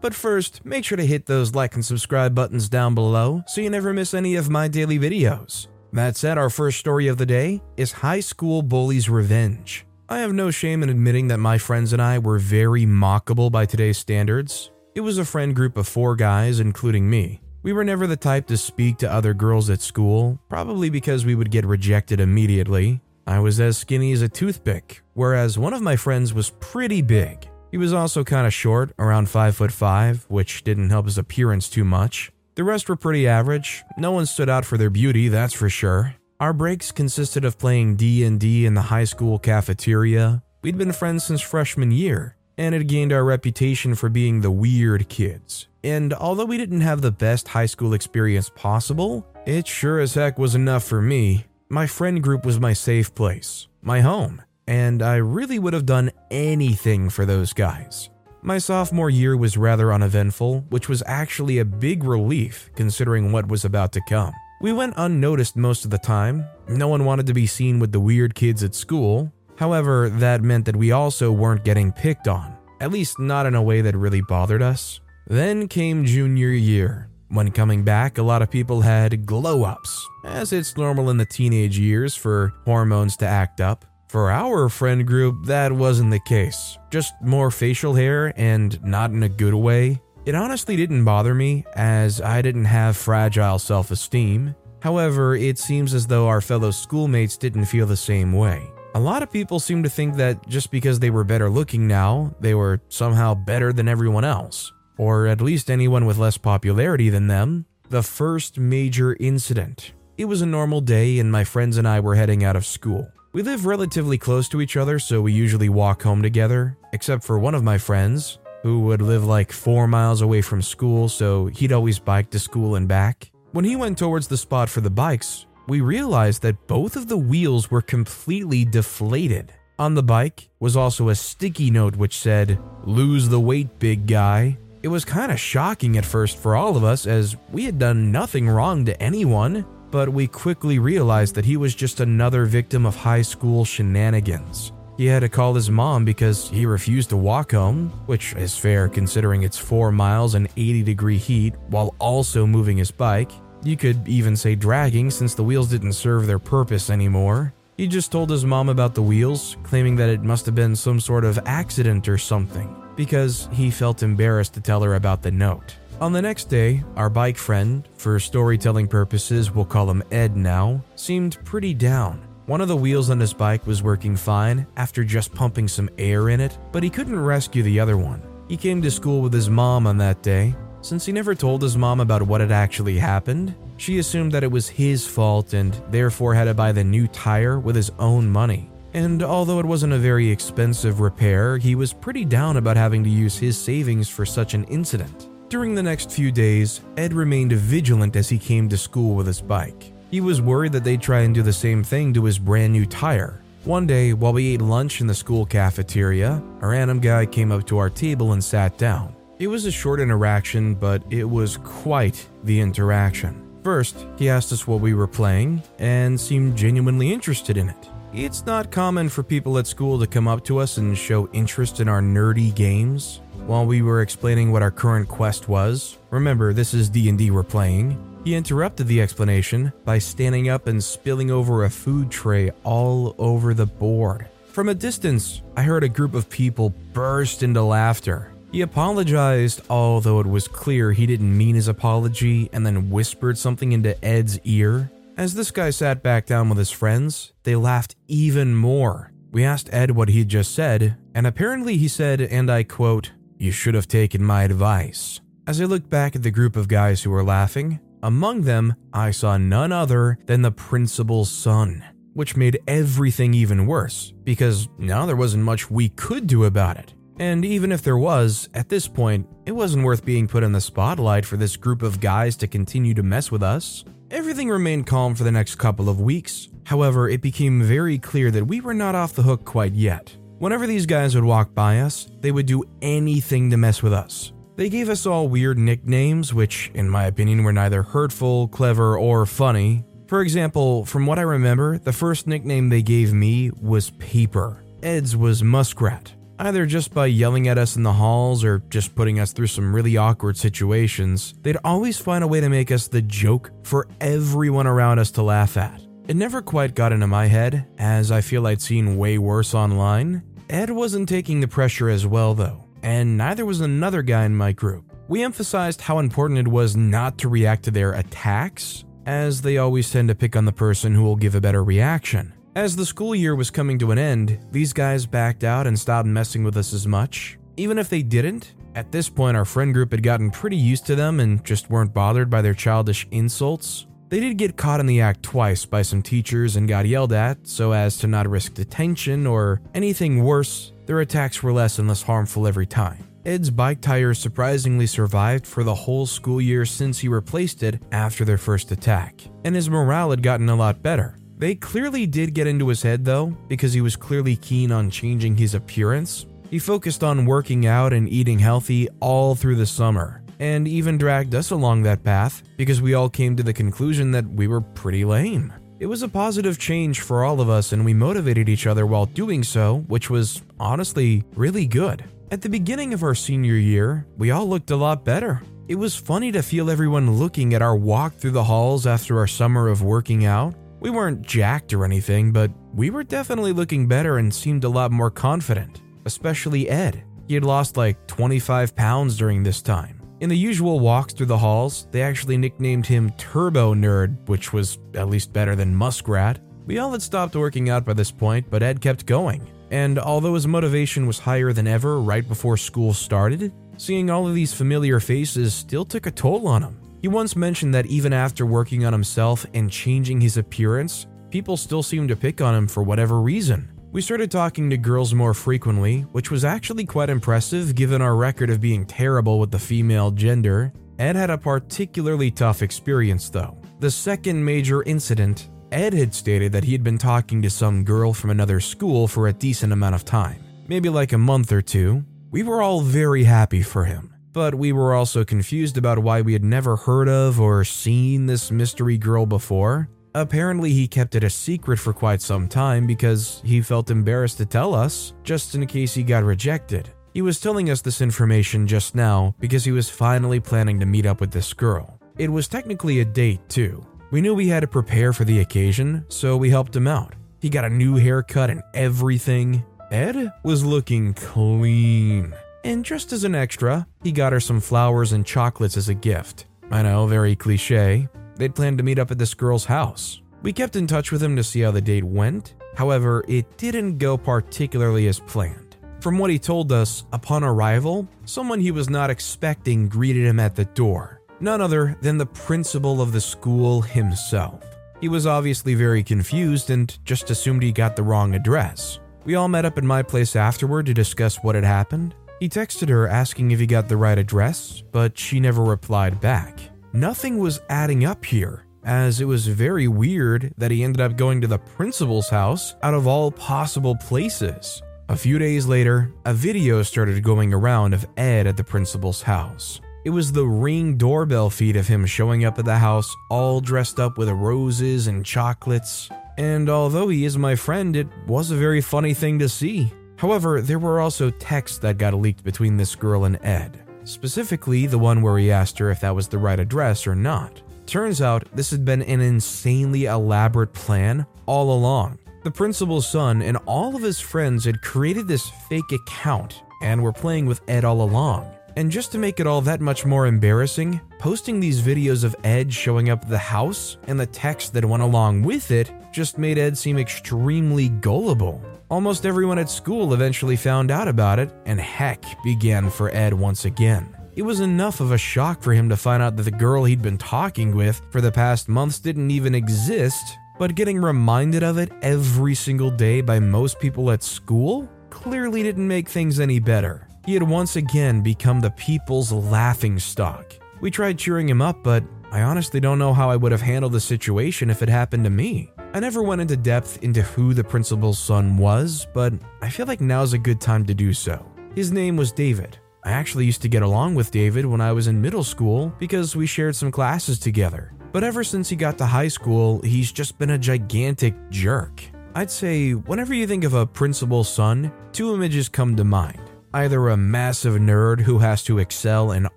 But first, make sure to hit those like and subscribe buttons down below so you never miss any of my daily videos. That said, our first story of the day is High School Bully's Revenge. I have no shame in admitting that my friends and I were very mockable by today's standards. It was a friend group of four guys, including me. We were never the type to speak to other girls at school, probably because we would get rejected immediately. I was as skinny as a toothpick, whereas one of my friends was pretty big. He was also kind of short, around 5 foot 5, which didn't help his appearance too much. The rest were pretty average. No one stood out for their beauty, that's for sure. Our breaks consisted of playing D&D in the high school cafeteria. We'd been friends since freshman year, and had gained our reputation for being the weird kids. And although we didn't have the best high school experience possible, it sure as heck was enough for me. My friend group was my safe place, my home and I really would have done anything for those guys. My sophomore year was rather uneventful, which was actually a big relief considering what was about to come. We went unnoticed most of the time. No one wanted to be seen with the weird kids at school. However, that meant that we also weren't getting picked on, at least not in a way that really bothered us. Then came junior year. When coming back, a lot of people had glow ups, as it's normal in the teenage years for hormones to act up. For our friend group, that wasn't the case. Just more facial hair and not in a good way. It honestly didn't bother me, as I didn't have fragile self esteem. However, it seems as though our fellow schoolmates didn't feel the same way. A lot of people seem to think that just because they were better looking now, they were somehow better than everyone else, or at least anyone with less popularity than them. The first major incident. It was a normal day, and my friends and I were heading out of school. We live relatively close to each other, so we usually walk home together, except for one of my friends, who would live like four miles away from school, so he'd always bike to school and back. When he went towards the spot for the bikes, we realized that both of the wheels were completely deflated. On the bike was also a sticky note which said, Lose the weight, big guy. It was kind of shocking at first for all of us as we had done nothing wrong to anyone but we quickly realized that he was just another victim of high school shenanigans. He had to call his mom because he refused to walk home, which is fair considering it's 4 miles and 80 degree heat while also moving his bike. You could even say dragging since the wheels didn't serve their purpose anymore. He just told his mom about the wheels, claiming that it must have been some sort of accident or something, because he felt embarrassed to tell her about the note. On the next day, our bike friend, for storytelling purposes we'll call him Ed now, seemed pretty down. One of the wheels on his bike was working fine after just pumping some air in it, but he couldn't rescue the other one. He came to school with his mom on that day. Since he never told his mom about what had actually happened, she assumed that it was his fault and therefore had to buy the new tire with his own money. And although it wasn't a very expensive repair, he was pretty down about having to use his savings for such an incident. During the next few days, Ed remained vigilant as he came to school with his bike. He was worried that they'd try and do the same thing to his brand new tire. One day, while we ate lunch in the school cafeteria, a random guy came up to our table and sat down. It was a short interaction, but it was quite the interaction. First, he asked us what we were playing and seemed genuinely interested in it. It's not common for people at school to come up to us and show interest in our nerdy games, while we were explaining what our current quest was, remember this is D&D we're playing, he interrupted the explanation by standing up and spilling over a food tray all over the board. From a distance, I heard a group of people burst into laughter. He apologized, although it was clear he didn't mean his apology, and then whispered something into Ed's ear. As this guy sat back down with his friends, they laughed even more. We asked Ed what he'd just said, and apparently he said, and I quote, you should have taken my advice. As I looked back at the group of guys who were laughing, among them I saw none other than the principal's son, which made everything even worse because now there wasn't much we could do about it. And even if there was, at this point, it wasn't worth being put in the spotlight for this group of guys to continue to mess with us. Everything remained calm for the next couple of weeks. However, it became very clear that we were not off the hook quite yet. Whenever these guys would walk by us, they would do anything to mess with us. They gave us all weird nicknames, which, in my opinion, were neither hurtful, clever, or funny. For example, from what I remember, the first nickname they gave me was Paper. Ed's was Muskrat, either just by yelling at us in the halls or just putting us through some really awkward situations. They'd always find a way to make us the joke for everyone around us to laugh at. It never quite got into my head, as I feel I'd seen way worse online. Ed wasn't taking the pressure as well, though, and neither was another guy in my group. We emphasized how important it was not to react to their attacks, as they always tend to pick on the person who will give a better reaction. As the school year was coming to an end, these guys backed out and stopped messing with us as much. Even if they didn't, at this point our friend group had gotten pretty used to them and just weren't bothered by their childish insults. They did get caught in the act twice by some teachers and got yelled at, so as to not risk detention or anything worse, their attacks were less and less harmful every time. Ed's bike tires surprisingly survived for the whole school year since he replaced it after their first attack, and his morale had gotten a lot better. They clearly did get into his head though, because he was clearly keen on changing his appearance. He focused on working out and eating healthy all through the summer, and even dragged us along that path because we all came to the conclusion that we were pretty lame. It was a positive change for all of us, and we motivated each other while doing so, which was honestly really good. At the beginning of our senior year, we all looked a lot better. It was funny to feel everyone looking at our walk through the halls after our summer of working out. We weren't jacked or anything, but we were definitely looking better and seemed a lot more confident, especially Ed. He had lost like 25 pounds during this time. In the usual walks through the halls, they actually nicknamed him Turbo Nerd, which was at least better than Muskrat. We all had stopped working out by this point, but Ed kept going. And although his motivation was higher than ever right before school started, seeing all of these familiar faces still took a toll on him. He once mentioned that even after working on himself and changing his appearance, people still seemed to pick on him for whatever reason. We started talking to girls more frequently, which was actually quite impressive given our record of being terrible with the female gender. Ed had a particularly tough experience though. The second major incident Ed had stated that he had been talking to some girl from another school for a decent amount of time, maybe like a month or two. We were all very happy for him, but we were also confused about why we had never heard of or seen this mystery girl before. Apparently, he kept it a secret for quite some time because he felt embarrassed to tell us, just in case he got rejected. He was telling us this information just now because he was finally planning to meet up with this girl. It was technically a date, too, we knew we had to prepare for the occasion, so we helped him out. He got a new haircut and everything. Ed was looking clean. And just as an extra, he got her some flowers and chocolates as a gift. I know, very cliche. They'd planned to meet up at this girl's house. We kept in touch with him to see how the date went. However, it didn't go particularly as planned. From what he told us, upon arrival, someone he was not expecting greeted him at the door none other than the principal of the school himself. He was obviously very confused and just assumed he got the wrong address. We all met up at my place afterward to discuss what had happened. He texted her asking if he got the right address, but she never replied back. Nothing was adding up here, as it was very weird that he ended up going to the principal's house out of all possible places. A few days later, a video started going around of Ed at the principal's house. It was the ring doorbell feed of him showing up at the house all dressed up with roses and chocolates. And although he is my friend, it was a very funny thing to see. However, there were also texts that got leaked between this girl and Ed, specifically the one where he asked her if that was the right address or not. Turns out this had been an insanely elaborate plan all along. The principal's son and all of his friends had created this fake account and were playing with Ed all along. And just to make it all that much more embarrassing, posting these videos of Ed showing up at the house and the text that went along with it just made Ed seem extremely gullible. Almost everyone at school eventually found out about it, and heck began for Ed once again. It was enough of a shock for him to find out that the girl he'd been talking with for the past months didn't even exist, but getting reminded of it every single day by most people at school clearly didn't make things any better. He had once again become the people's laughing stock. We tried cheering him up, but I honestly don't know how I would have handled the situation if it happened to me. I never went into depth into who the principal's son was, but I feel like now's a good time to do so. His name was David. I actually used to get along with David when I was in middle school because we shared some classes together. But ever since he got to high school, he's just been a gigantic jerk. I'd say whenever you think of a principal's son, two images come to mind. Either a massive nerd who has to excel in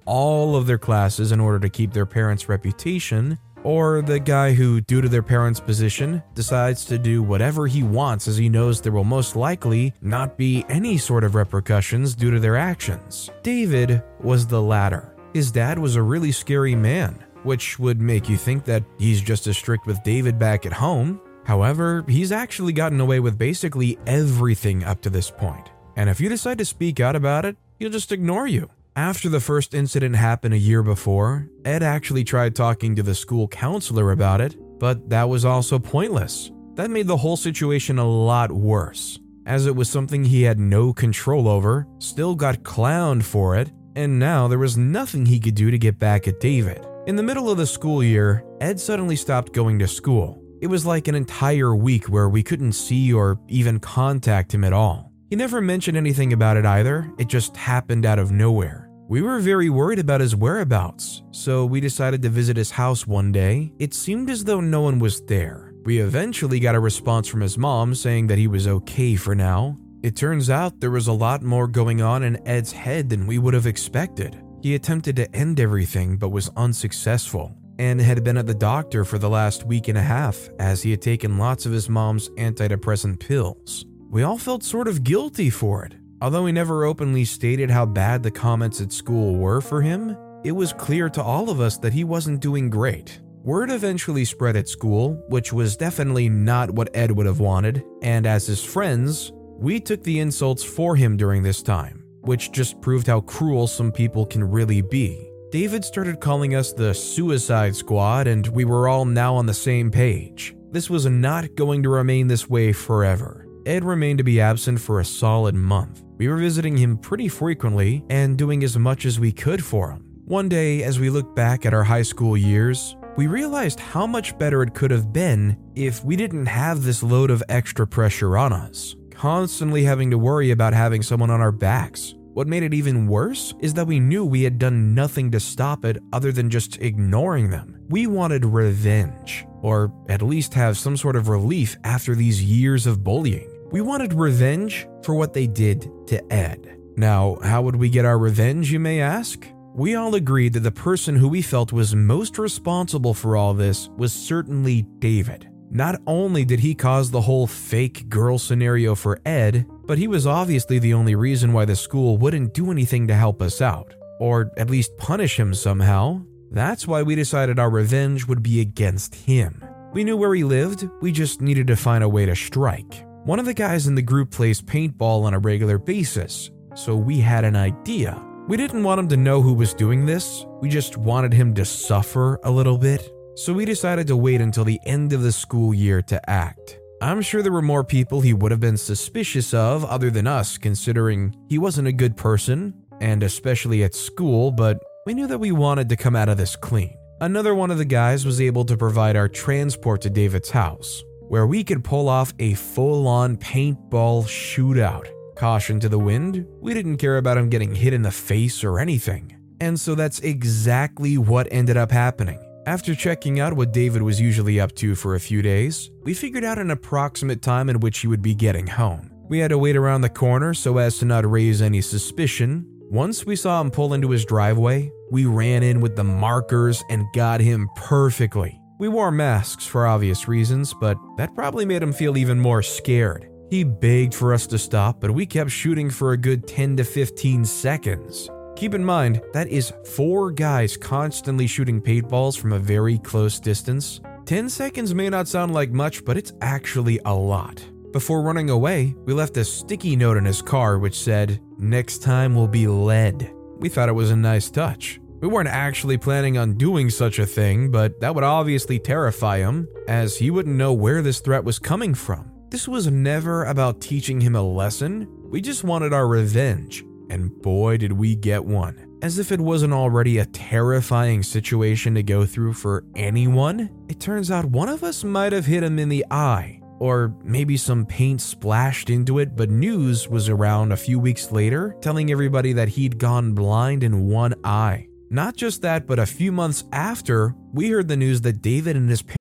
all of their classes in order to keep their parents' reputation, or the guy who, due to their parents' position, decides to do whatever he wants as he knows there will most likely not be any sort of repercussions due to their actions. David was the latter. His dad was a really scary man, which would make you think that he's just as strict with David back at home. However, he's actually gotten away with basically everything up to this point. And if you decide to speak out about it, he'll just ignore you. After the first incident happened a year before, Ed actually tried talking to the school counselor about it, but that was also pointless. That made the whole situation a lot worse, as it was something he had no control over, still got clowned for it, and now there was nothing he could do to get back at David. In the middle of the school year, Ed suddenly stopped going to school. It was like an entire week where we couldn't see or even contact him at all. He never mentioned anything about it either, it just happened out of nowhere. We were very worried about his whereabouts, so we decided to visit his house one day. It seemed as though no one was there. We eventually got a response from his mom saying that he was okay for now. It turns out there was a lot more going on in Ed's head than we would have expected. He attempted to end everything but was unsuccessful and had been at the doctor for the last week and a half as he had taken lots of his mom's antidepressant pills. We all felt sort of guilty for it. Although he never openly stated how bad the comments at school were for him, it was clear to all of us that he wasn't doing great. Word eventually spread at school, which was definitely not what Ed would have wanted, and as his friends, we took the insults for him during this time, which just proved how cruel some people can really be. David started calling us the Suicide Squad, and we were all now on the same page. This was not going to remain this way forever. Ed remained to be absent for a solid month. We were visiting him pretty frequently and doing as much as we could for him. One day, as we looked back at our high school years, we realized how much better it could have been if we didn't have this load of extra pressure on us, constantly having to worry about having someone on our backs, what made it even worse is that we knew we had done nothing to stop it other than just ignoring them. We wanted revenge, or at least have some sort of relief after these years of bullying. We wanted revenge for what they did to Ed. Now, how would we get our revenge, you may ask? We all agreed that the person who we felt was most responsible for all this was certainly David. Not only did he cause the whole fake girl scenario for Ed, but he was obviously the only reason why the school wouldn't do anything to help us out, or at least punish him somehow. That's why we decided our revenge would be against him. We knew where he lived, we just needed to find a way to strike. One of the guys in the group plays paintball on a regular basis, so we had an idea. We didn't want him to know who was doing this, we just wanted him to suffer a little bit so we decided to wait until the end of the school year to act. I'm sure there were more people he would have been suspicious of other than us, considering he wasn't a good person, and especially at school, but we knew that we wanted to come out of this clean. Another one of the guys was able to provide our transport to David's house, where we could pull off a full on paintball shootout. Caution to the wind, we didn't care about him getting hit in the face or anything. And so that's exactly what ended up happening. After checking out what David was usually up to for a few days, we figured out an approximate time in which he would be getting home. We had to wait around the corner so as to not raise any suspicion. Once we saw him pull into his driveway, we ran in with the markers and got him perfectly. We wore masks for obvious reasons, but that probably made him feel even more scared. He begged for us to stop, but we kept shooting for a good 10 to 15 seconds. Keep in mind, that is four guys constantly shooting paintballs from a very close distance. 10 seconds may not sound like much, but it's actually a lot. Before running away, we left a sticky note in his car which said, Next time will be lead. We thought it was a nice touch. We weren't actually planning on doing such a thing, but that would obviously terrify him, as he wouldn't know where this threat was coming from. This was never about teaching him a lesson, we just wanted our revenge and boy, did we get one. As if it wasn't already a terrifying situation to go through for anyone, it turns out one of us might have hit him in the eye, or maybe some paint splashed into it, but news was around a few weeks later telling everybody that he'd gone blind in one eye. Not just that, but a few months after, we heard the news that David and his parents.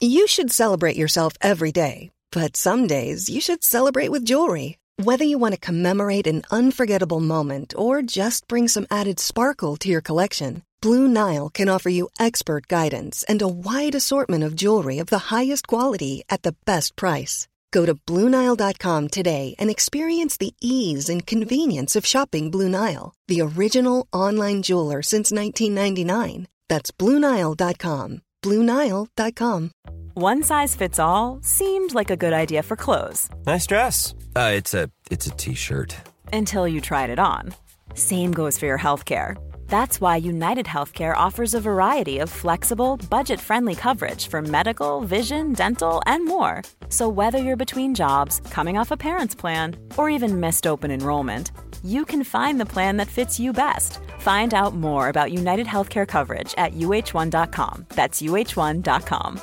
You should celebrate yourself every day, but some days you should celebrate with jewelry. Whether you want to commemorate an unforgettable moment or just bring some added sparkle to your collection, Blue Nile can offer you expert guidance and a wide assortment of jewelry of the highest quality at the best price. Go to BlueNile.com today and experience the ease and convenience of shopping Blue Nile, the original online jeweler since 1999. That's BlueNile.com. BlueNile.com. One size fits all seemed like a good idea for clothes Nice dress. Uh, it's a it's a t-shirt. until you tried it on. Same goes for your healthcare. That's why United Healthcare offers a variety of flexible, budget friendly coverage for medical, vision, dental, and more. So, whether you're between jobs, coming off a parent's plan, or even missed open enrollment, you can find the plan that fits you best. Find out more about United Healthcare coverage at uh1.com. That's uh1.com.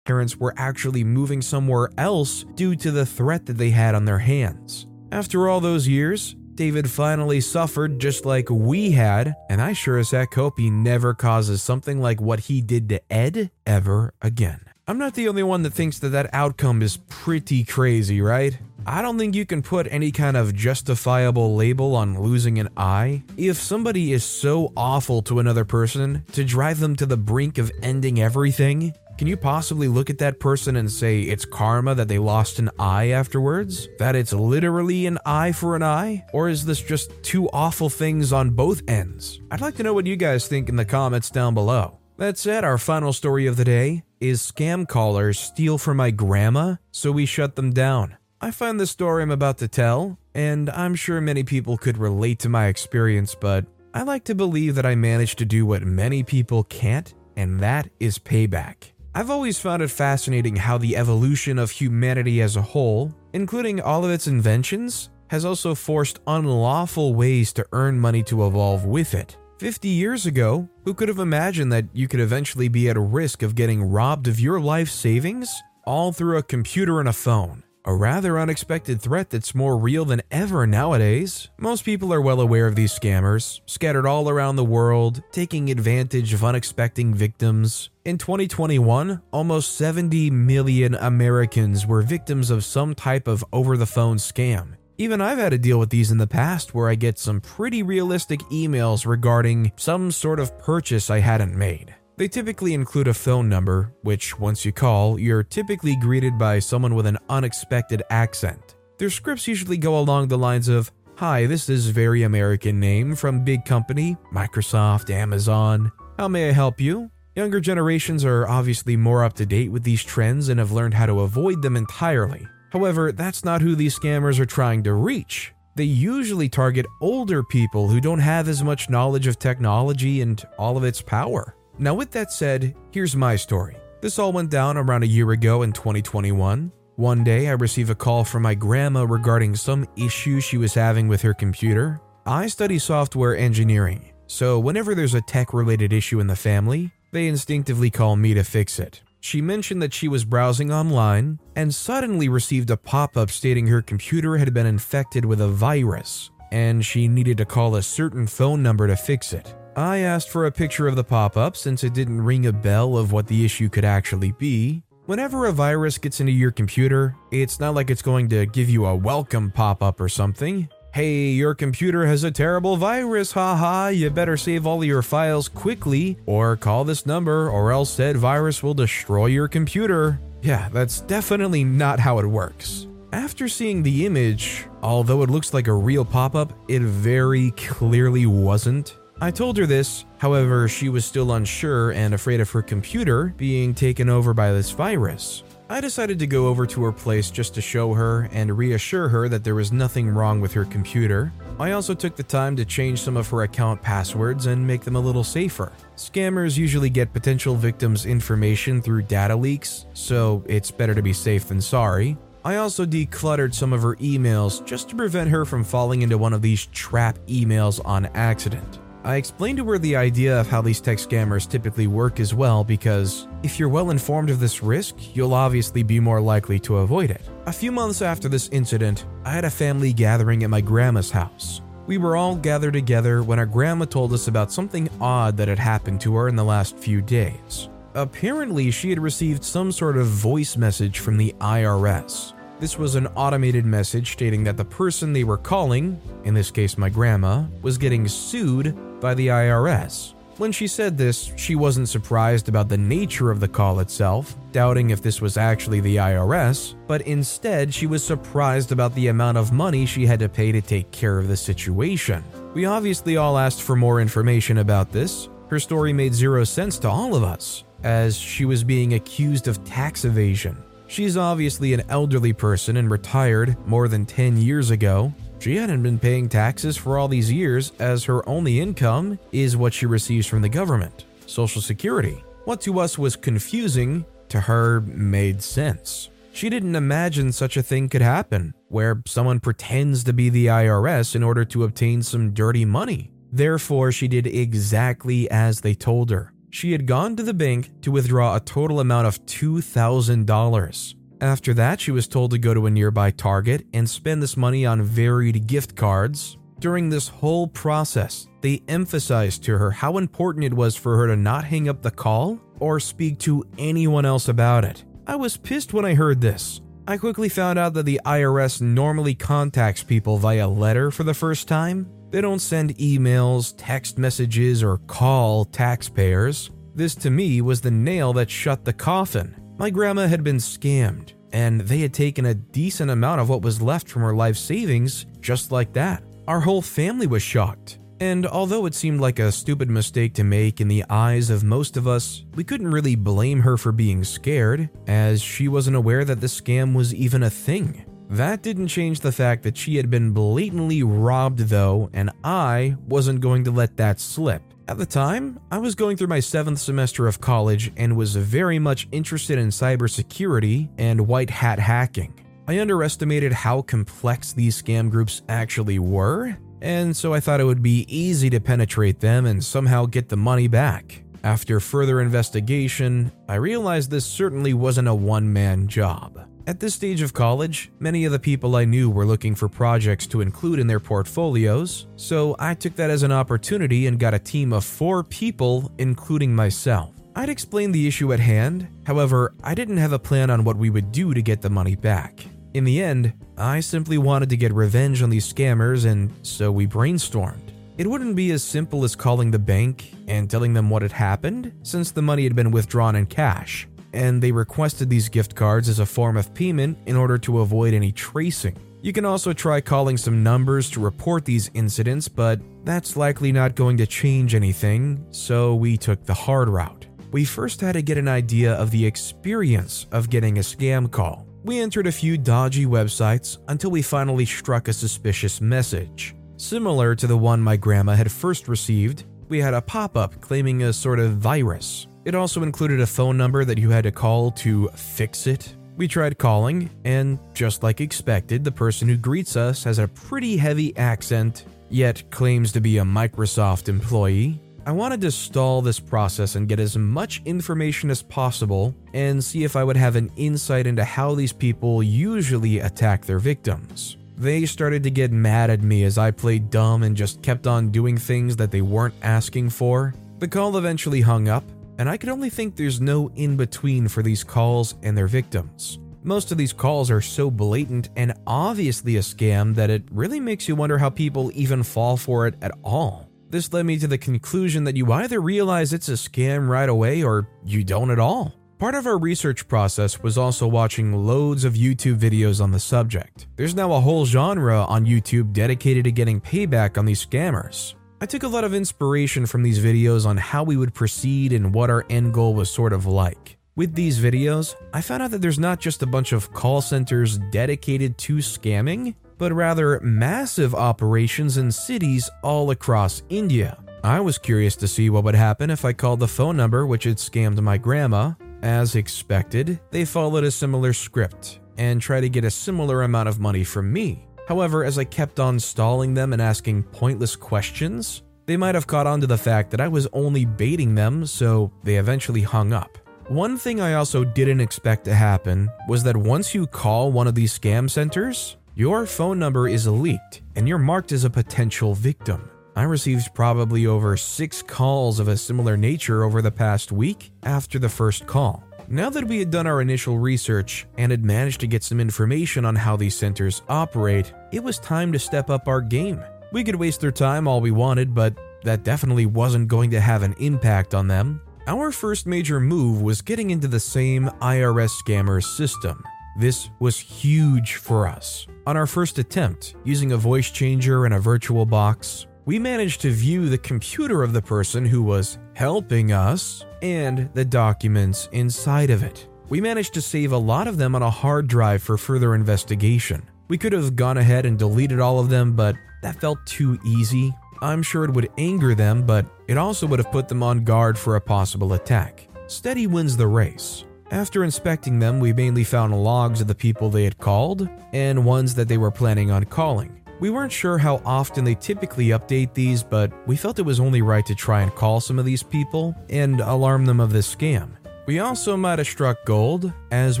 parents were actually moving somewhere else due to the threat that they had on their hands. After all those years, David finally suffered just like we had, and I sure as heck hope he never causes something like what he did to Ed ever again. I'm not the only one that thinks that that outcome is pretty crazy, right? I don't think you can put any kind of justifiable label on losing an eye. If somebody is so awful to another person to drive them to the brink of ending everything, can you possibly look at that person and say it's karma that they lost an eye afterwards? That it's literally an eye for an eye? Or is this just two awful things on both ends? I'd like to know what you guys think in the comments down below. That said, our final story of the day is scam callers steal from my grandma, so we shut them down. I find the story I'm about to tell, and I'm sure many people could relate to my experience, but I like to believe that I managed to do what many people can't, and that is payback. I've always found it fascinating how the evolution of humanity as a whole, including all of its inventions, has also forced unlawful ways to earn money to evolve with it. 50 years ago, who could have imagined that you could eventually be at a risk of getting robbed of your life savings? All through a computer and a phone. A rather unexpected threat that's more real than ever nowadays. Most people are well aware of these scammers, scattered all around the world, taking advantage of unexpected victims. In 2021, almost 70 million Americans were victims of some type of over the phone scam. Even I've had to deal with these in the past where I get some pretty realistic emails regarding some sort of purchase I hadn't made. They typically include a phone number, which, once you call, you're typically greeted by someone with an unexpected accent. Their scripts usually go along the lines of Hi, this is very American name from big company, Microsoft, Amazon. How may I help you? Younger generations are obviously more up to date with these trends and have learned how to avoid them entirely. However, that's not who these scammers are trying to reach. They usually target older people who don't have as much knowledge of technology and all of its power. Now, with that said, here's my story. This all went down around a year ago in 2021. One day, I receive a call from my grandma regarding some issue she was having with her computer. I study software engineering, so whenever there's a tech related issue in the family, they instinctively call me to fix it. She mentioned that she was browsing online and suddenly received a pop up stating her computer had been infected with a virus and she needed to call a certain phone number to fix it. I asked for a picture of the pop up since it didn't ring a bell of what the issue could actually be. Whenever a virus gets into your computer, it's not like it's going to give you a welcome pop up or something. Hey, your computer has a terrible virus, haha, you better save all your files quickly, or call this number, or else said virus will destroy your computer. Yeah, that's definitely not how it works. After seeing the image, although it looks like a real pop up, it very clearly wasn't. I told her this, however, she was still unsure and afraid of her computer being taken over by this virus. I decided to go over to her place just to show her and reassure her that there was nothing wrong with her computer. I also took the time to change some of her account passwords and make them a little safer. Scammers usually get potential victims' information through data leaks, so it's better to be safe than sorry. I also decluttered some of her emails just to prevent her from falling into one of these trap emails on accident. I explained to her the idea of how these tech scammers typically work as well because if you're well informed of this risk, you'll obviously be more likely to avoid it. A few months after this incident, I had a family gathering at my grandma's house. We were all gathered together when our grandma told us about something odd that had happened to her in the last few days. Apparently, she had received some sort of voice message from the IRS. This was an automated message stating that the person they were calling, in this case my grandma, was getting sued by the IRS. When she said this, she wasn't surprised about the nature of the call itself, doubting if this was actually the IRS, but instead she was surprised about the amount of money she had to pay to take care of the situation. We obviously all asked for more information about this. Her story made zero sense to all of us, as she was being accused of tax evasion. She's obviously an elderly person and retired more than 10 years ago, she hadn't been paying taxes for all these years, as her only income is what she receives from the government Social Security. What to us was confusing, to her made sense. She didn't imagine such a thing could happen, where someone pretends to be the IRS in order to obtain some dirty money. Therefore, she did exactly as they told her. She had gone to the bank to withdraw a total amount of $2,000. After that, she was told to go to a nearby Target and spend this money on varied gift cards. During this whole process, they emphasized to her how important it was for her to not hang up the call or speak to anyone else about it. I was pissed when I heard this. I quickly found out that the IRS normally contacts people via letter for the first time. They don't send emails, text messages, or call taxpayers. This to me was the nail that shut the coffin. My grandma had been scammed, and they had taken a decent amount of what was left from her life savings just like that. Our whole family was shocked. And although it seemed like a stupid mistake to make in the eyes of most of us, we couldn't really blame her for being scared, as she wasn't aware that the scam was even a thing. That didn't change the fact that she had been blatantly robbed, though, and I wasn't going to let that slip. At the time, I was going through my seventh semester of college and was very much interested in cybersecurity and white hat hacking. I underestimated how complex these scam groups actually were, and so I thought it would be easy to penetrate them and somehow get the money back. After further investigation, I realized this certainly wasn't a one man job. At this stage of college, many of the people I knew were looking for projects to include in their portfolios, so I took that as an opportunity and got a team of four people, including myself. I'd explained the issue at hand, however, I didn't have a plan on what we would do to get the money back. In the end, I simply wanted to get revenge on these scammers, and so we brainstormed. It wouldn't be as simple as calling the bank and telling them what had happened, since the money had been withdrawn in cash and they requested these gift cards as a form of payment in order to avoid any tracing. You can also try calling some numbers to report these incidents, but that's likely not going to change anything, so we took the hard route. We first had to get an idea of the experience of getting a scam call. We entered a few dodgy websites until we finally struck a suspicious message. Similar to the one my grandma had first received, we had a pop up claiming a sort of virus. It also included a phone number that you had to call to fix it. We tried calling, and just like expected, the person who greets us has a pretty heavy accent, yet claims to be a Microsoft employee. I wanted to stall this process and get as much information as possible and see if I would have an insight into how these people usually attack their victims. They started to get mad at me as I played dumb and just kept on doing things that they weren't asking for. The call eventually hung up, and I could only think there's no in between for these calls and their victims. Most of these calls are so blatant and obviously a scam that it really makes you wonder how people even fall for it at all. This led me to the conclusion that you either realize it's a scam right away or you don't at all. Part of our research process was also watching loads of YouTube videos on the subject. There's now a whole genre on YouTube dedicated to getting payback on these scammers. I took a lot of inspiration from these videos on how we would proceed and what our end goal was sort of like. With these videos, I found out that there's not just a bunch of call centers dedicated to scamming, but rather massive operations in cities all across India. I was curious to see what would happen if I called the phone number which had scammed my grandma. As expected, they followed a similar script. and tried to get a similar amount of money from me. However, as I kept on stalling them and asking pointless questions, they might have caught on to the fact that I was only baiting them, so they eventually hung up. One thing I also didn't expect to happen was that once you call one of these scam centers, your phone number is leaked and you're marked as a potential victim. I received probably over six calls of a similar nature over the past week after the first call. Now that we had done our initial research and had managed to get some information on how these centers operate, it was time to step up our game. We could waste their time all we wanted, but that definitely wasn't going to have an impact on them. Our first major move was getting into the same IRS scammer system. This was huge for us. On our first attempt, using a voice changer and a virtual box, we managed to view the computer of the person who was helping us and the documents inside of it. We managed to save a lot of them on a hard drive for further investigation. We could have gone ahead and deleted all of them, but that felt too easy. I'm sure it would anger them, but it also would have put them on guard for a possible attack. Steady wins the race. After inspecting them, we mainly found logs of the people they had called and ones that they were planning on calling. We weren't sure how often they typically update these, but we felt it was only right to try and call some of these people and alarm them of this scam. We also might have struck gold as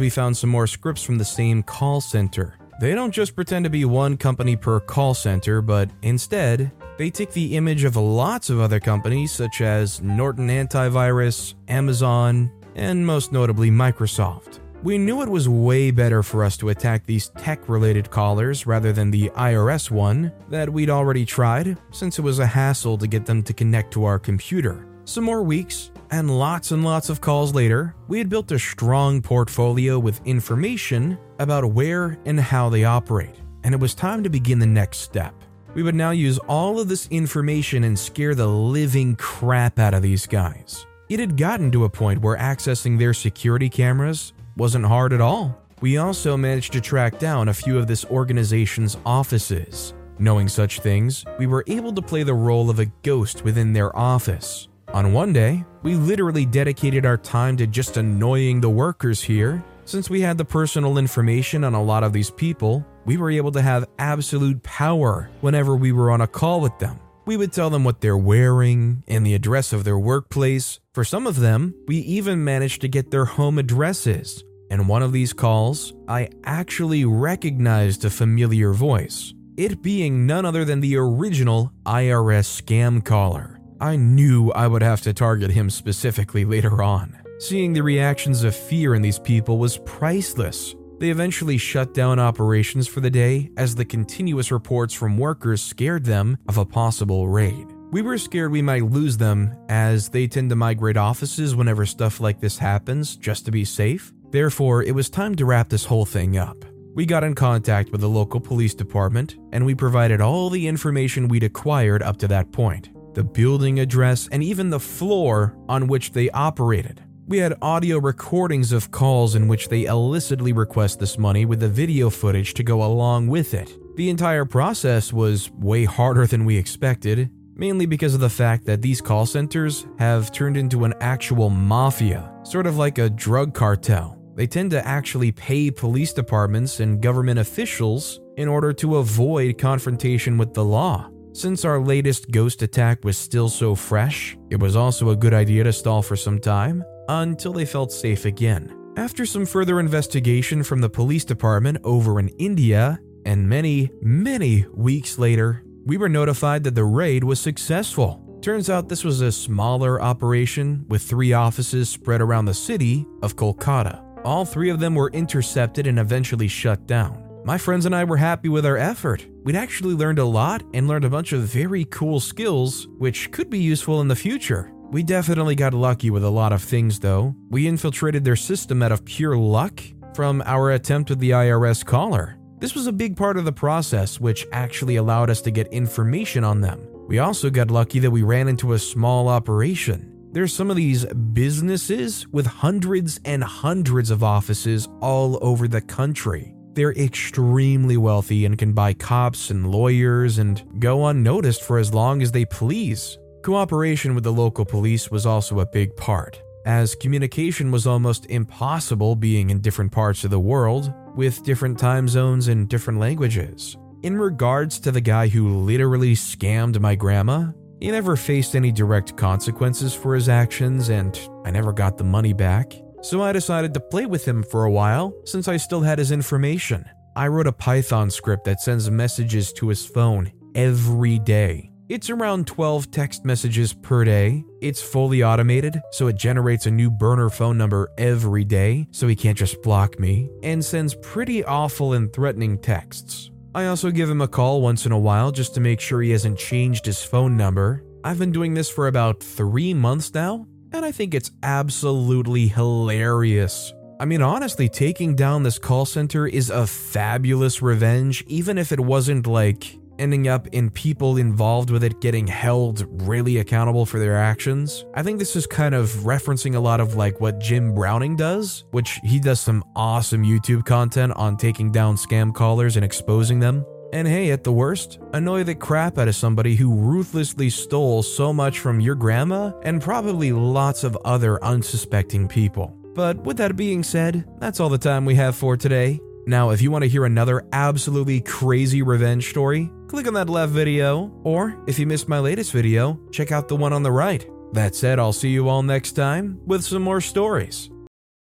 we found some more scripts from the same call center. They don't just pretend to be one company per call center, but instead, they take the image of lots of other companies such as Norton Antivirus, Amazon, and most notably Microsoft. We knew it was way better for us to attack these tech related callers rather than the IRS one that we'd already tried, since it was a hassle to get them to connect to our computer. Some more weeks, and lots and lots of calls later, we had built a strong portfolio with information about where and how they operate, and it was time to begin the next step. We would now use all of this information and scare the living crap out of these guys. It had gotten to a point where accessing their security cameras wasn't hard at all. We also managed to track down a few of this organization's offices. Knowing such things, we were able to play the role of a ghost within their office. On one day, we literally dedicated our time to just annoying the workers here. Since we had the personal information on a lot of these people, we were able to have absolute power whenever we were on a call with them. We would tell them what they're wearing and the address of their workplace. For some of them, we even managed to get their home addresses. In one of these calls, I actually recognized a familiar voice, it being none other than the original IRS scam caller. I knew I would have to target him specifically later on. Seeing the reactions of fear in these people was priceless. They eventually shut down operations for the day as the continuous reports from workers scared them of a possible raid. We were scared we might lose them as they tend to migrate offices whenever stuff like this happens just to be safe. Therefore, it was time to wrap this whole thing up. We got in contact with the local police department and we provided all the information we'd acquired up to that point the building address, and even the floor on which they operated. We had audio recordings of calls in which they illicitly request this money with the video footage to go along with it. The entire process was way harder than we expected, mainly because of the fact that these call centers have turned into an actual mafia, sort of like a drug cartel. They tend to actually pay police departments and government officials in order to avoid confrontation with the law. Since our latest ghost attack was still so fresh, it was also a good idea to stall for some time until they felt safe again. After some further investigation from the police department over in India, and many, many weeks later, we were notified that the raid was successful. Turns out this was a smaller operation with three offices spread around the city of Kolkata. All three of them were intercepted and eventually shut down. My friends and I were happy with our effort. We'd actually learned a lot and learned a bunch of very cool skills, which could be useful in the future. We definitely got lucky with a lot of things, though. We infiltrated their system out of pure luck from our attempt with the IRS caller. This was a big part of the process, which actually allowed us to get information on them. We also got lucky that we ran into a small operation. There's some of these businesses with hundreds and hundreds of offices all over the country. They're extremely wealthy and can buy cops and lawyers and go unnoticed for as long as they please. Cooperation with the local police was also a big part. As communication was almost impossible being in different parts of the world, with different time zones and different languages. In regards to the guy who literally scammed my grandma, he never faced any direct consequences for his actions, and I never got the money back. So I decided to play with him for a while since I still had his information. I wrote a Python script that sends messages to his phone every day. It's around 12 text messages per day. It's fully automated, so it generates a new burner phone number every day, so he can't just block me, and sends pretty awful and threatening texts. I also give him a call once in a while just to make sure he hasn't changed his phone number. I've been doing this for about three months now, and I think it's absolutely hilarious. I mean, honestly, taking down this call center is a fabulous revenge, even if it wasn't like ending up in people involved with it getting held really accountable for their actions. I think this is kind of referencing a lot of like what Jim Browning does, which he does some awesome YouTube content on taking down scam callers and exposing them. And hey, at the worst, annoy the crap out of somebody who ruthlessly stole so much from your grandma and probably lots of other unsuspecting people. But with that being said, that's all the time we have for today. Now, if you want to hear another absolutely crazy revenge story, click on that left video, or if you missed my latest video, check out the one on the right. That said, I'll see you all next time with some more stories.